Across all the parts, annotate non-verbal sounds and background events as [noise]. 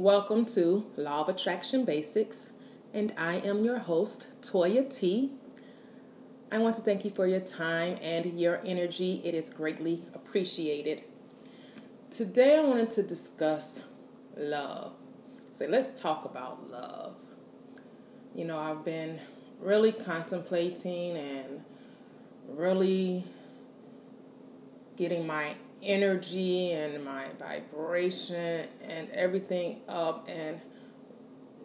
Welcome to Law of Attraction Basics, and I am your host, Toyia T. I want to thank you for your time and your energy. It is greatly appreciated. Today, I wanted to discuss love. So, let's talk about love. You know, I've been really contemplating and really getting my energy and my vibration and everything up and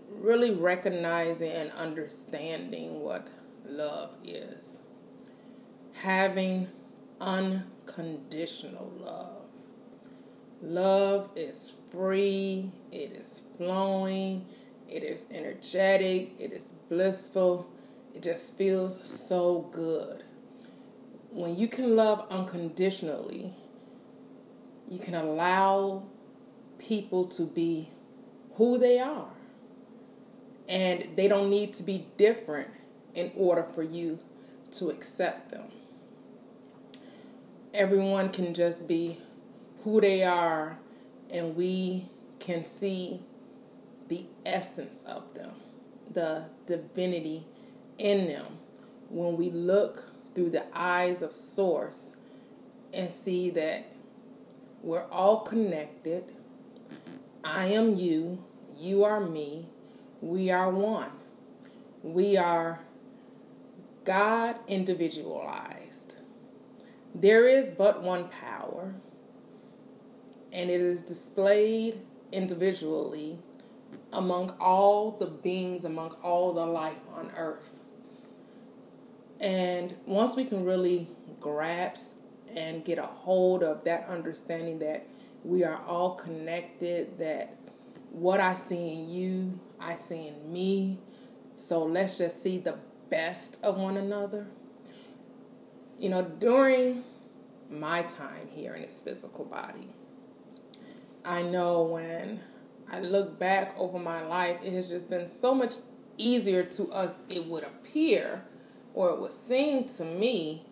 really recognizing and understanding what love is. Having unconditional love. Love is free, it is flowing, it is energetic, it is blissful, it just feels so good. When you can love unconditionally, you can allow people to be who they are. And they don't need to be different in order for you to accept them. Everyone can just be who they are, and we can see the essence of them, the divinity in them when we look through the eyes of Source and see that we're all connected. I am you, you are me, we are one. We are God individualized. There is but one power, and it is displayed individually among all the beings, among all the life on earth. And once we can really grasp and get a hold of that understanding that we are all connected, that what I see in you, I see in me. So let's just see the best of one another. You know, during my time here in this physical body, I know when I look back over my life, it has just been so much easier to us, it would appear, or it would seem to me,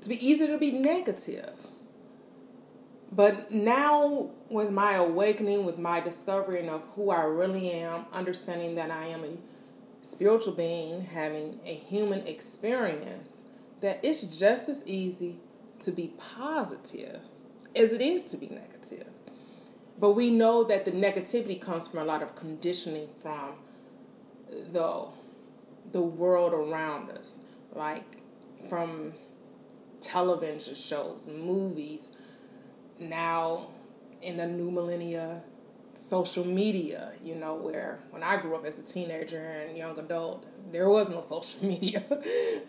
to be easier to be negative. But now, with my awakening, with my discovering of who I really am, understanding that I am a spiritual being having a human experience, that it's just as easy to be positive as it is to be negative. But we know that the negativity comes from a lot of conditioning from the the world around us, like from television shows, movies, now in the new millennia, social media, you know, where when I grew up as a teenager and young adult, there was no [laughs] social media.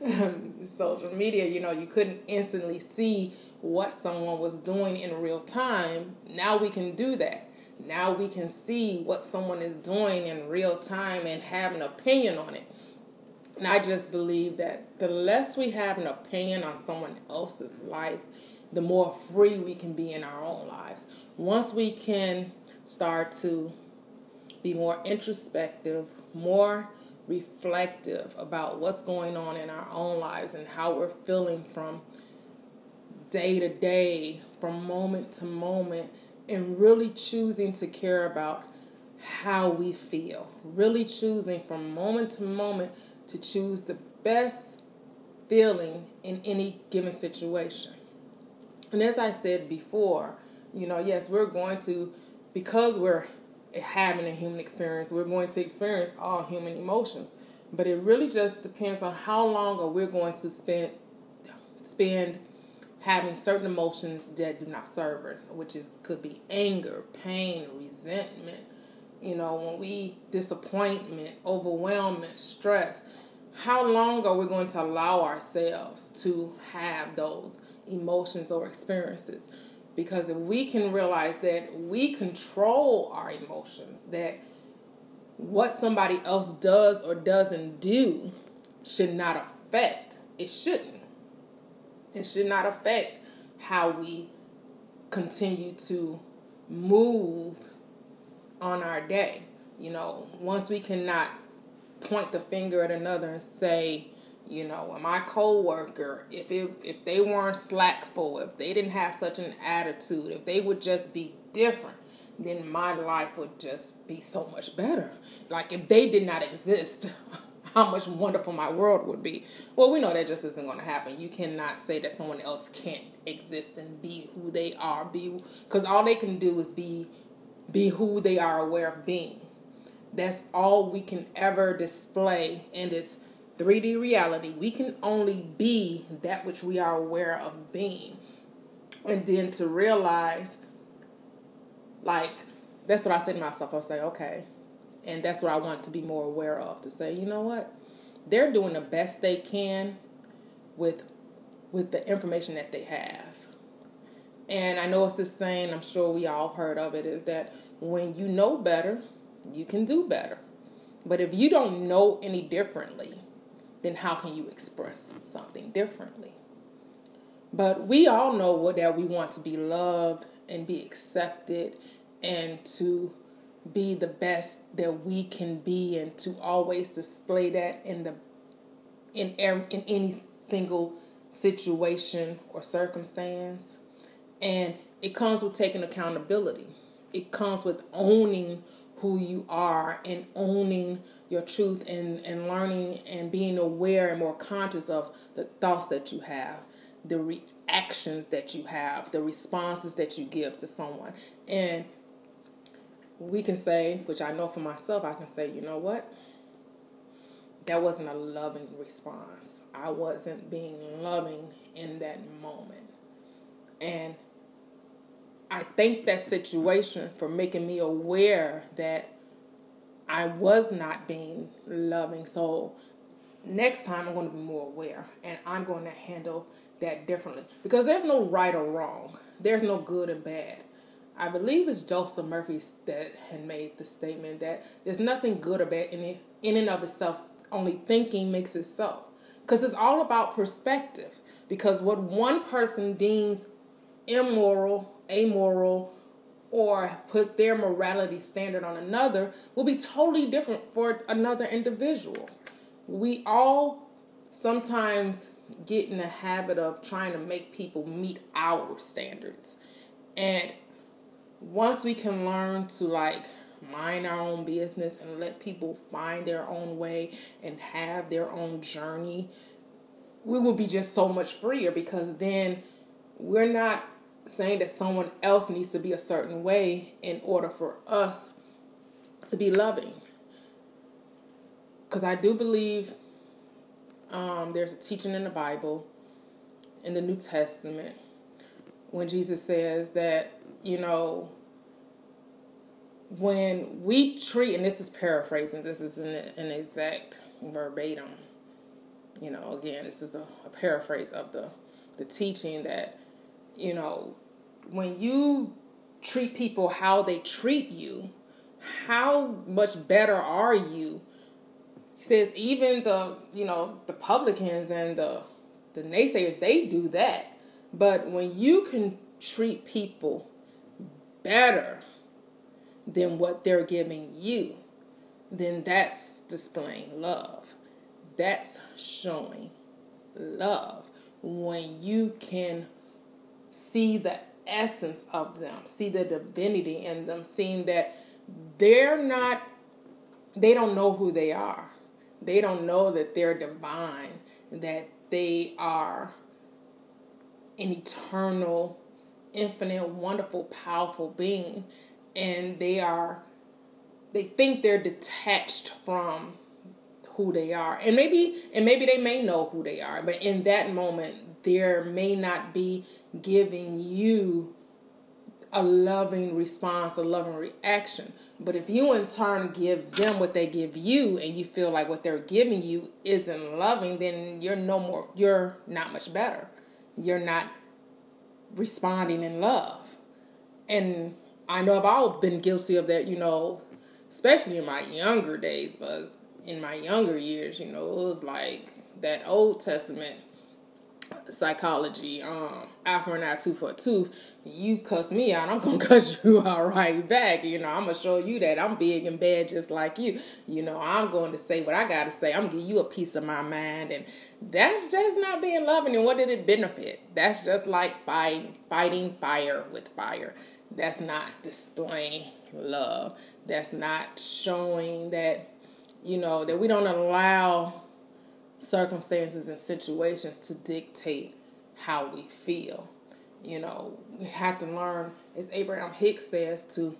[laughs] social media, you know, you couldn't instantly see what someone was doing in real time. Now we can do that. Now we can see what someone is doing in real time and have an opinion on it. And I just believe that the less we have an opinion on someone else's life, the more free we can be in our own lives. Once we can start to be more introspective, more reflective about what's going on in our own lives and how we're feeling from day to day, from moment to moment, and really choosing to care about how we feel. Really choosing from moment to moment to choose the best feeling in any given situation. And as I said before, you know, yes, we're going to, because we're having a human experience, we're going to experience all human emotions. But it really just depends on how long are we going to spend spend having certain emotions that do not serve us, which is could be anger, pain, resentment, you know, when we disappointment, overwhelmment, stress. How long are we going to allow ourselves to have those emotions or experiences? Because if we can realize that we control our emotions, that what somebody else does or doesn't do should not affect, it shouldn't. It should not affect how we continue to move on our day. You know, once we cannot point the finger at another and say, you know, my coworker, if it, if they weren't slackful, if they didn't have such an attitude, if they would just be different, then my life would just be so much better. Like if they did not exist, [laughs] how much wonderful my world would be. Well, we know that just isn't going to happen. You cannot say that someone else can't exist and be who they are, be because all they can do is be be who they are aware of being. That's all we can ever display in this 3D reality. We can only be that which we are aware of being. And then to realize, like, that's what I say to myself. I'll say, okay. And that's what I want to be more aware of to say, you know what? They're doing the best they can with with the information that they have. And I know it's the saying, I'm sure we all heard of it, is that when you know better, you can do better. But if you don't know any differently, then how can you express something differently? But we all know that we want to be loved and be accepted and to be the best that we can be and to always display that in the in in any single situation or circumstance and it comes with taking accountability it comes with owning who you are and owning your truth and, and learning and being aware and more conscious of the thoughts that you have, the reactions that you have, the responses that you give to someone. And we can say, which I know for myself, I can say, you know what? That wasn't a loving response. I wasn't being loving in that moment. And I thank that situation for making me aware that I was not being loving. So next time I'm going to be more aware and I'm going to handle that differently because there's no right or wrong. There's no good and bad. I believe it's Joseph Murphy that had made the statement that there's nothing good or bad in it, in and of itself. Only thinking makes it so. Because it's all about perspective. Because what one person deems immoral amoral or put their morality standard on another will be totally different for another individual. We all sometimes get in the habit of trying to make people meet our standards. And once we can learn to like mind our own business and let people find their own way and have their own journey, we will be just so much freer because then we're not saying that someone else needs to be a certain way in order for us to be loving. Because I do believe um, there's a teaching in the Bible, in the New Testament, when Jesus says that, you know, when we treat, and this is paraphrasing, this is an, an exact verbatim, you know, again, this is a, a paraphrase of the, the teaching that you know, when you treat people how they treat you, how much better are you? Says even the you know the publicans and the the naysayers they do that, but when you can treat people better than what they're giving you, then that's displaying love. That's showing love when you can see the essence of them, see the divinity in them, seeing that they're not, they don't know who they are. They don't know that they're divine, that they are an eternal, infinite, wonderful, powerful being. And they are, they think they're detached from who they are. And maybe, and maybe they may know who they are, but in that moment, there may not be giving you a loving response, a loving reaction. But if you in turn give them what they give you and you feel like what they're giving you isn't loving, then you're no more you're not much better. You're not responding in love. And I know I've all been guilty of that, you know, especially in my younger days, but in my younger years, you know, it was like that Old Testament psychology, um, eye for an eye, for tooth. You cuss me out, I'm gonna [laughs] cuss you out right back. You know, I'm gonna show you that I'm big and bad just like you. You know, I'm going to say what I gotta say. I'm gonna give you a piece of my mind, and that's just not being loving. And what did it benefit? That's just like fighting, fighting fire with fire. that's not displaying love. That's not showing that, you know, that we don't allow circumstances and situations to dictate how we feel. You know, we have to learn, as Abraham Hicks says, to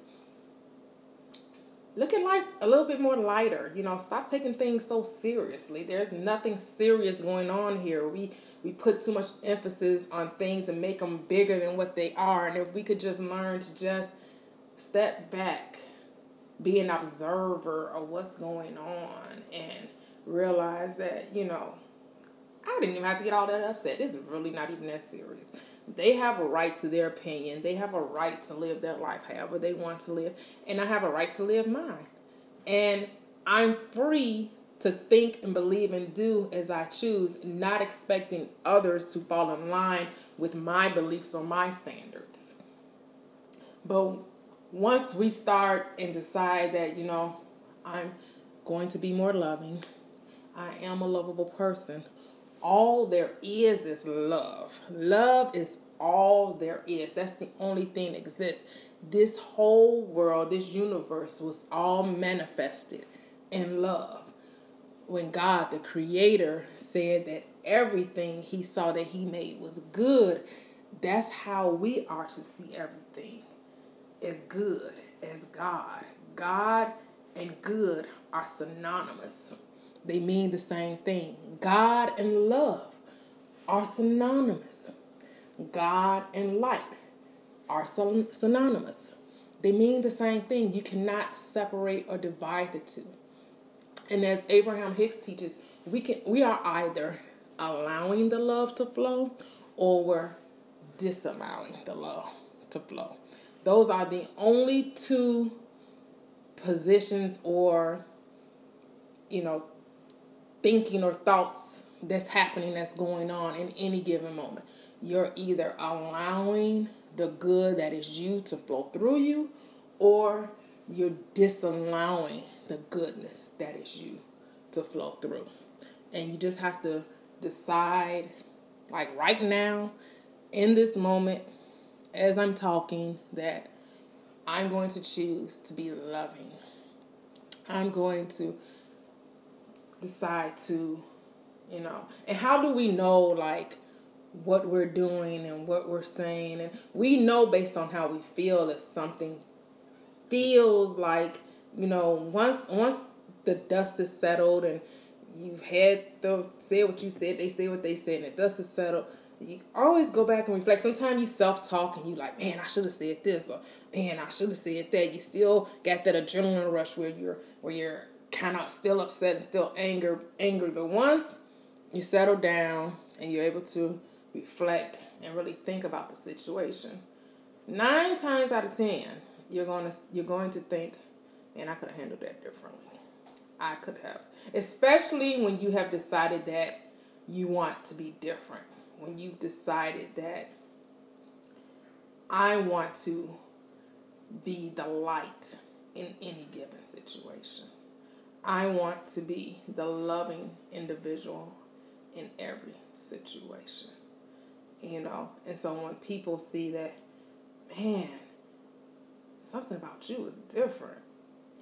look at life a little bit more lighter. You know, stop taking things so seriously. There's nothing serious going on here. We we put too much emphasis on things and make them bigger than what they are. And if we could just learn to just step back, be an observer of what's going on, and realize that you know, I didn't even have to get all that upset. It's really not even that serious. They have a right to their opinion. They have a right to live their life however they want to live. And I have a right to live mine. And I'm free to think and believe and do as I choose, not expecting others to fall in line with my beliefs or my standards. But once we start and decide that, you know, I'm going to be more loving, I am a lovable person, all there is is love. Love is all there is. That's the only thing that exists. This whole world, this universe was all manifested in love. When God, the Creator, said that everything He saw that He made was good, that's how we are to see everything as good as God. God and good are synonymous. They mean the same thing. God and love are synonymous. God and light are synonymous. They mean the same thing. You cannot separate or divide the two. And as Abraham Hicks teaches, we can we are either allowing the love to flow or we're disallowing the love to flow. Those are the only two positions or you know thinking or thoughts that's happening that's going on in any given moment. You're either allowing the good that is you to flow through you or you're disallowing the goodness that is you to flow through. And you just have to decide, like right now, in this moment, as I'm talking, that I'm going to choose to be loving. I'm going to decide to, you know, and how do we know like what we're doing and what we're saying? And we know based on how we feel if something feels like, you know, once once the dust is settled and you've had the say what you said, they say what they said, and the dust is settled. You always go back and reflect. Sometimes you self talk and you like, man, I should have said this, or man, I should have said that. You still got that adrenaline rush where you're where you're of still upset and still anger, angry. But once you settle down and you're able to reflect and really think about the situation, nine times out of ten, you're to you're going to think, man, I could have handled that differently. I could have, especially when you have decided that you want to be different. When you've decided that I want to be the light in any given situation. I want to be the loving individual in every situation. You know, and so when people see that, man, something about you is different,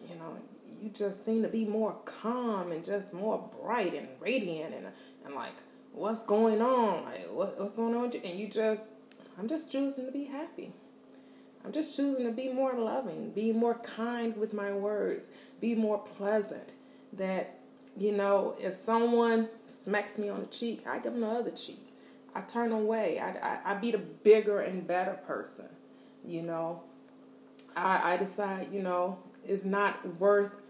you know, you just seem to be more calm and just more bright and radiant and and like what's going on like what, what's going on with you? and you just i'm just choosing to be happy I'm just choosing to be more loving, be more kind with my words, be more pleasant. That, you know, if someone smacks me on the cheek, I give them the other cheek. I turn away. I, I, I be the bigger and better person. You know, I, I decide, you know, it's not worth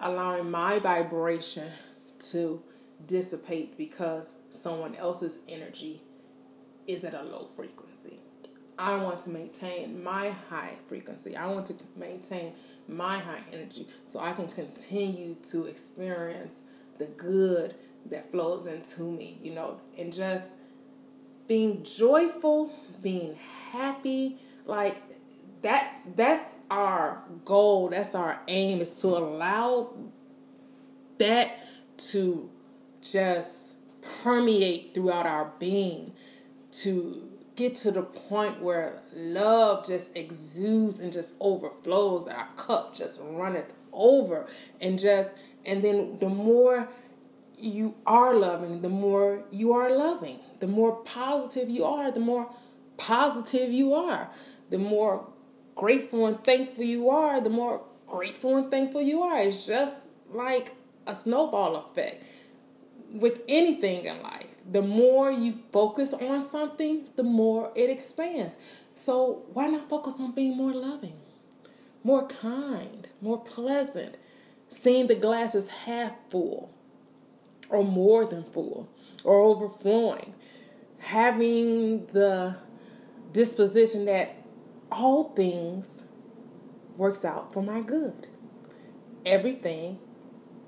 allowing my vibration to dissipate because someone else's energy is at a low frequency. I want to maintain my high frequency. I want to maintain my high energy so I can continue to experience the good that flows into me, you know, and just being joyful, being happy, like that's that's our goal, that's our aim is to allow that to just permeate throughout our being to get to the point where love just exudes and just overflows, our cup just runneth over, and just and then the more you are loving, the more you are loving. The more positive you are, the more positive you are. The more grateful and thankful you are, the more grateful and thankful you are. It's just like a snowball effect with anything in life. The more you focus on something, the more it expands. So, why not focus on being more loving, more kind, more pleasant, seeing the glass is half full or more than full or overflowing, having the disposition that all things works out for my good. Everything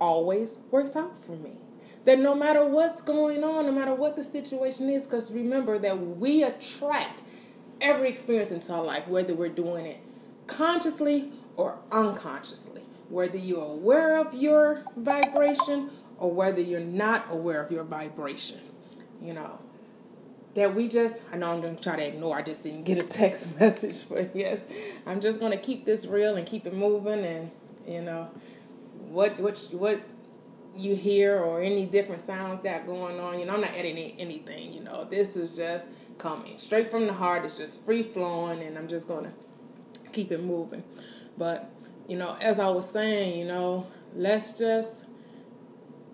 always works out for me. That no matter what's going on, no matter what the situation is, because remember that we attract every experience into our life, whether we're doing it consciously or unconsciously, whether you're aware of your vibration or whether you're not aware of your vibration. You know, that we just, I know I'm to try to ignore, I just didn't get a text [laughs] message, but yes, I'm just to keep this real and keep it moving and, you know, what, what, what you hear or any different sounds got going on, you know, I'm not editing anything, you know, this is just coming straight from the heart, it's just free flowing and I'm just to keep it moving. But, you know, as I was saying, you know, let's just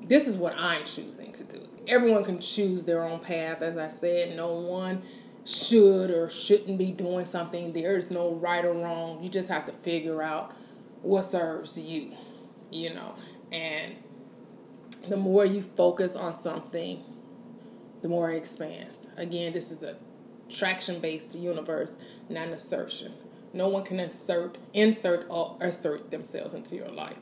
this is what I'm choosing to do. Everyone can choose their own path. As I said, no one should or shouldn't be doing something. There is no right or wrong. You just have to figure out what serves you, you know. And the more you focus on something, the more it expands. Again, this is a traction based universe, not an assertion. No one can insert, insert, or assert themselves into your life.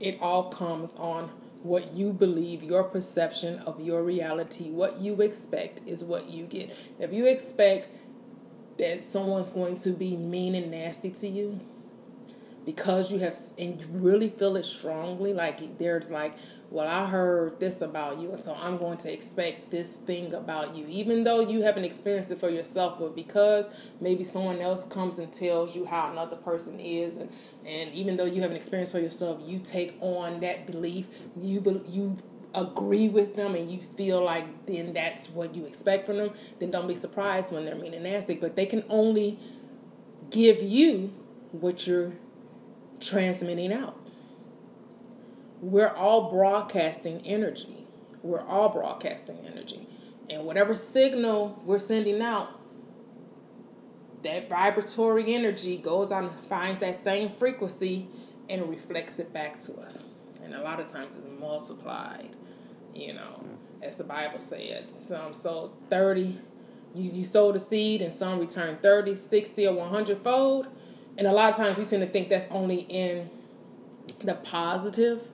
It all comes on what you believe, your perception of your reality, what you expect is what you get. If you expect that someone's going to be mean and nasty to you because you have and you really feel it strongly, like there's like well, I heard this about you, and so I'm going to expect this thing about you, even though you haven't experienced it for yourself, but because maybe someone else comes and tells you how another person is, and, and even though you haven't experienced for yourself, you take on that belief, you you agree with them, and you feel like then that's what you expect from them. Then don't be surprised when they're mean and nasty, but they can only give you what you're transmitting out we're all broadcasting energy. We're all broadcasting energy. And whatever signal we're sending out, that vibratory energy goes on and finds that same frequency and reflects it back to us. And a lot of times it's multiplied, you know, as the Bible said. Some sold 30, you, you sowed a seed, and some return 30, 60, or 100 fold. And a lot of times we tend to think that's only in the positive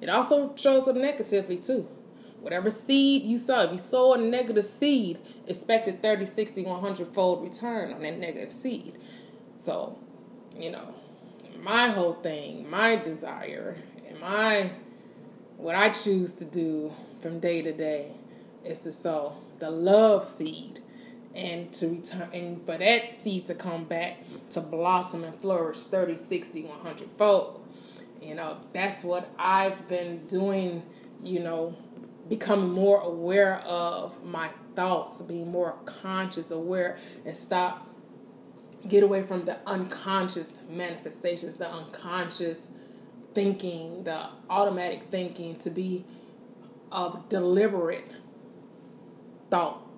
it also shows up negatively too. Whatever seed you sow, if you sow a negative seed, expect a 30, 60, 100 fold return on that negative seed. So, you know, my whole thing, my desire, and my what I choose to do from day to day is to sow the love seed and to return and for that seed to come back to blossom and flourish 30, 60, 100 fold. You know, that's what I've been doing, you know, becoming more aware of my thoughts, being more conscious, aware, and stop, get away from the unconscious manifestations, the unconscious thinking, the automatic thinking, to be of deliberate thought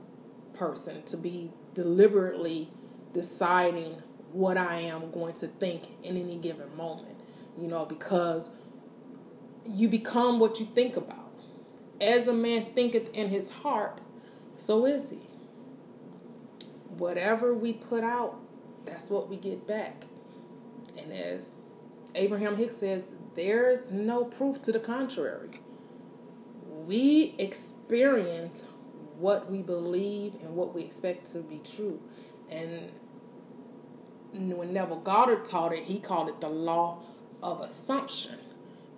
person, to be deliberately deciding what I am going to think in any given moment you know, because you become what you think about. As a man thinketh in his heart, so is he. Whatever we put out, that's what we get back. And as Abraham Hicks says, there's no proof to the contrary. We experience what we believe and what we expect to be true. And when Neville Goddard taught it, he called it the law of assumption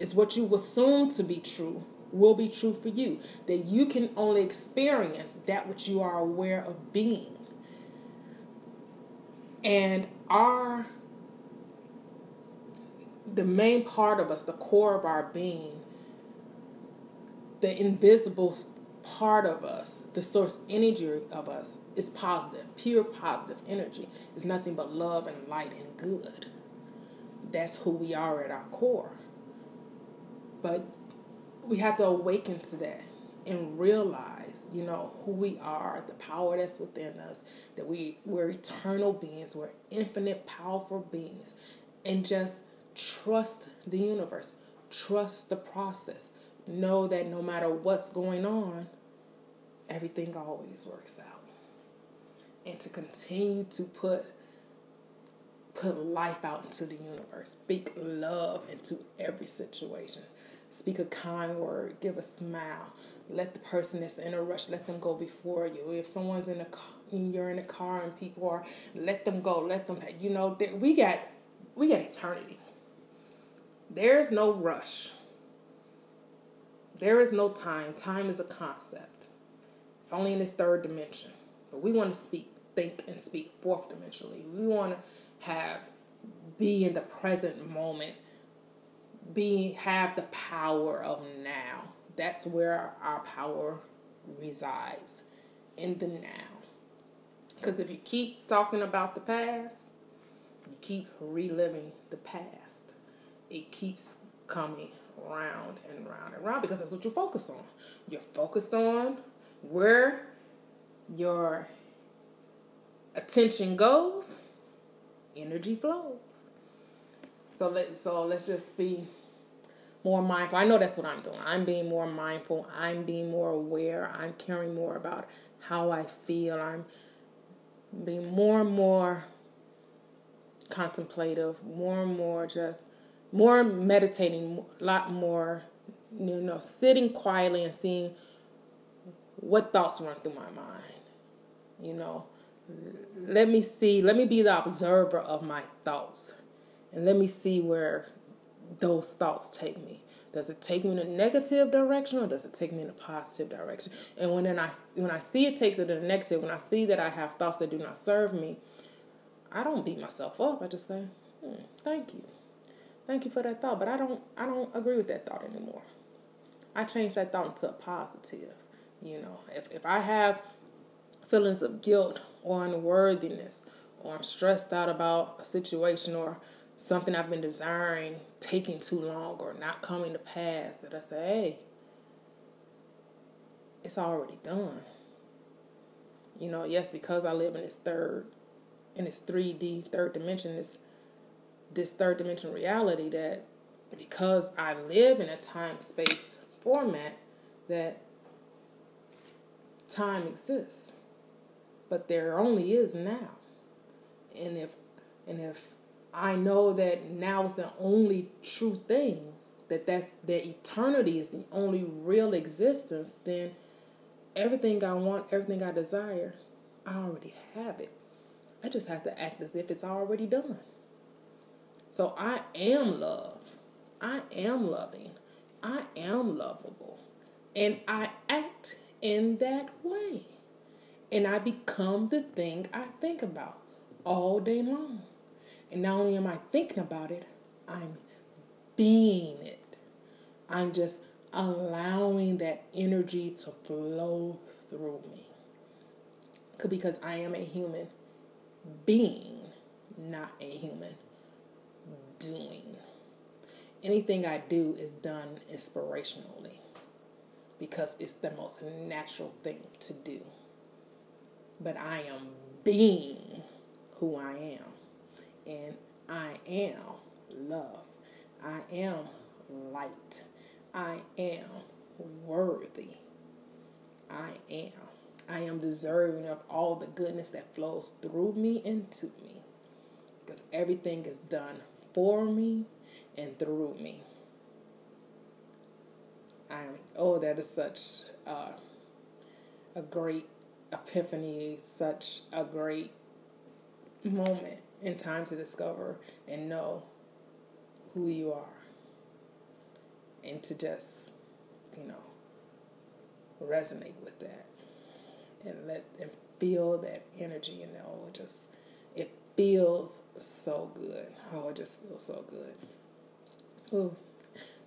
is what you assume to be true will be true for you. That you can only experience that which you are aware of being. And our the main part of us, the core of our being, the invisible part of us, the source energy of us, is positive, pure positive energy. Is nothing but love and light and good. That's who we are at our core. But we have to awaken to that and realize, you know, who we are, the power that's within us, that we, we're eternal beings, we're infinite, powerful beings, and just trust the universe, trust the process. Know that no matter what's going on, everything always works out. And to continue to put put life out into the universe. Speak love into every situation. Speak a kind word. Give a smile. Let the person that's in a rush, let them go before you. If someone's in a car, you're in a car and people are, let them go. Let them. You know, we got we got eternity. There's no rush. There is no time. Time is a concept. It's only in this third dimension. But we want to speak, think, and speak fourth dimensionally. We want to have be in the present moment. Be have the power of now. That's where our power resides in the now. Because if you keep talking about the past, you keep reliving the past it keeps coming round and round and round because that's what you're focused on. You're focused on where your attention goes, energy flows. So let so let's just be more mindful. I know that's what I'm doing. I'm being more mindful. I'm being more aware. I'm caring more about how I feel. I'm being more and more contemplative, more and more just more meditating, a lot more, you know, sitting quietly and seeing what thoughts run through my mind. You know, let me see, let me be the observer of my thoughts and let me see where those thoughts take me. Does it take me in a negative direction or does it take me in a positive direction? And when then I when I see it takes it in a negative, when I see that I have thoughts that do not serve me, I don't beat myself up. I just say, hmm, "Thank you." Thank you for that thought, but I don't I don't agree with that thought anymore. I change that thought into a positive. You know, if if I have feelings of guilt or unworthiness or I'm stressed out about a situation or something I've been desiring taking too long or not coming to pass, that I say, hey, it's already done. You know, yes, because I live in this third, in this 3D, third dimension, this this third dimension reality that because I live in a time space format that time exists but there only is now and if and if I know that now is the only true thing that that's that eternity is the only real existence then everything I want everything I desire I already have it I just have to act as if it's already done so I am love. I am loving. I am lovable. And I act in that way. And I become the thing I think about all day long. And not only am I thinking about it, I'm being it. I'm just allowing that energy to flow through me. Because I am a human being, not a human doing. Anything I do is done inspirationally because it's the most natural thing to do. But I am being who I am. And I am love. I am light. I am worthy. I am. I am deserving of all the goodness that flows through me and to me. Because everything is done for me and through me. Oh, that is such uh, a great epiphany, such a great moment in time to discover and know who you are. And to just, you know, resonate with that and let and feel that energy, you know, just it feels so good. Oh, it just feels so good. Ooh,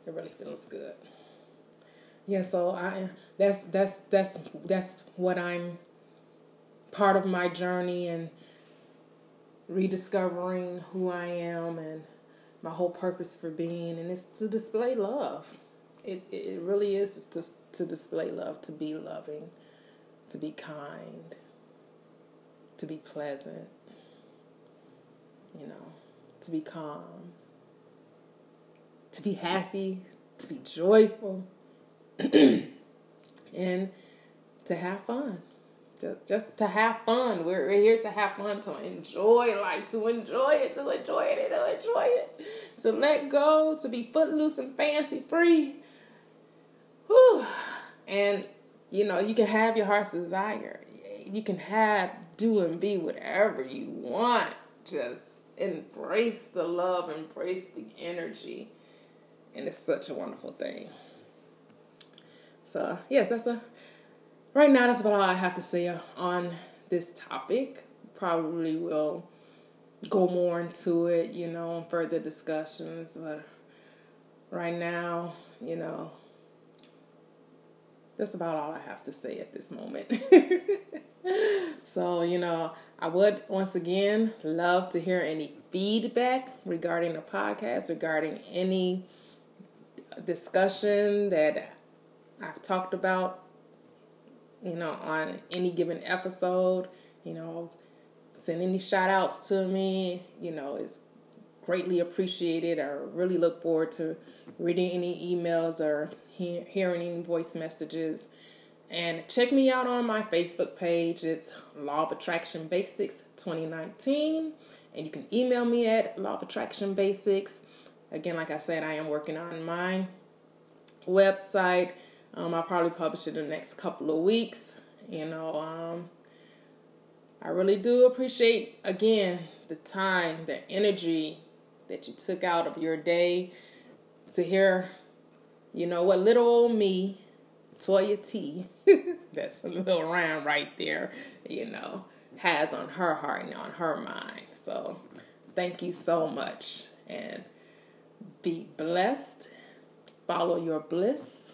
it really feels good. Yeah, so I that's that's that's that's what I'm part of my journey and rediscovering who I am and my whole purpose for being and it's to display love. It it really is to to display love, to be loving, to be kind, to be pleasant, you know, to be calm, to be happy, to be joyful, [clears throat] and to have fun. Just, just to have fun. We're, we're here to have fun, to enjoy life, to enjoy it, to enjoy it, to enjoy it, to let go, to be footloose and fancy free. Whew. And, you know, you can have your heart's desire. You can have, do, and be whatever you want. Just embrace the love, embrace the energy. And it's such a wonderful thing. So, yes, that's the right now, that's about all I have to say on this topic. Probably will go more into it, you know, further discussions. But right now, you know, that's about all I have to say at this moment. [laughs] so, you know, I would once again love to hear any feedback regarding the podcast, regarding any discussion that I've talked about you know, on any given episode. You know, send any shout outs to me. You know, it's greatly appreciated. I really look forward to reading any emails or he- hearing any voice messages. And check me out on my Facebook page. It's Law of Attraction Basics 2019. And you can email me at Law of Attraction Basics. Again, like I said, I am working on my website um, I'll probably publish it in the next couple of weeks. You know, um, I really do appreciate, again, the time, the energy that you took out of your day to hear, you know, what little old me, Toyia T, [laughs] that's a little round right there, you know, has on her heart and on her mind. So thank you so much and be blessed. Follow your bliss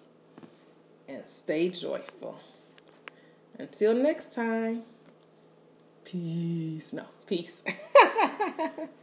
and stay joyful. Until next time, peace. No, peace. [laughs]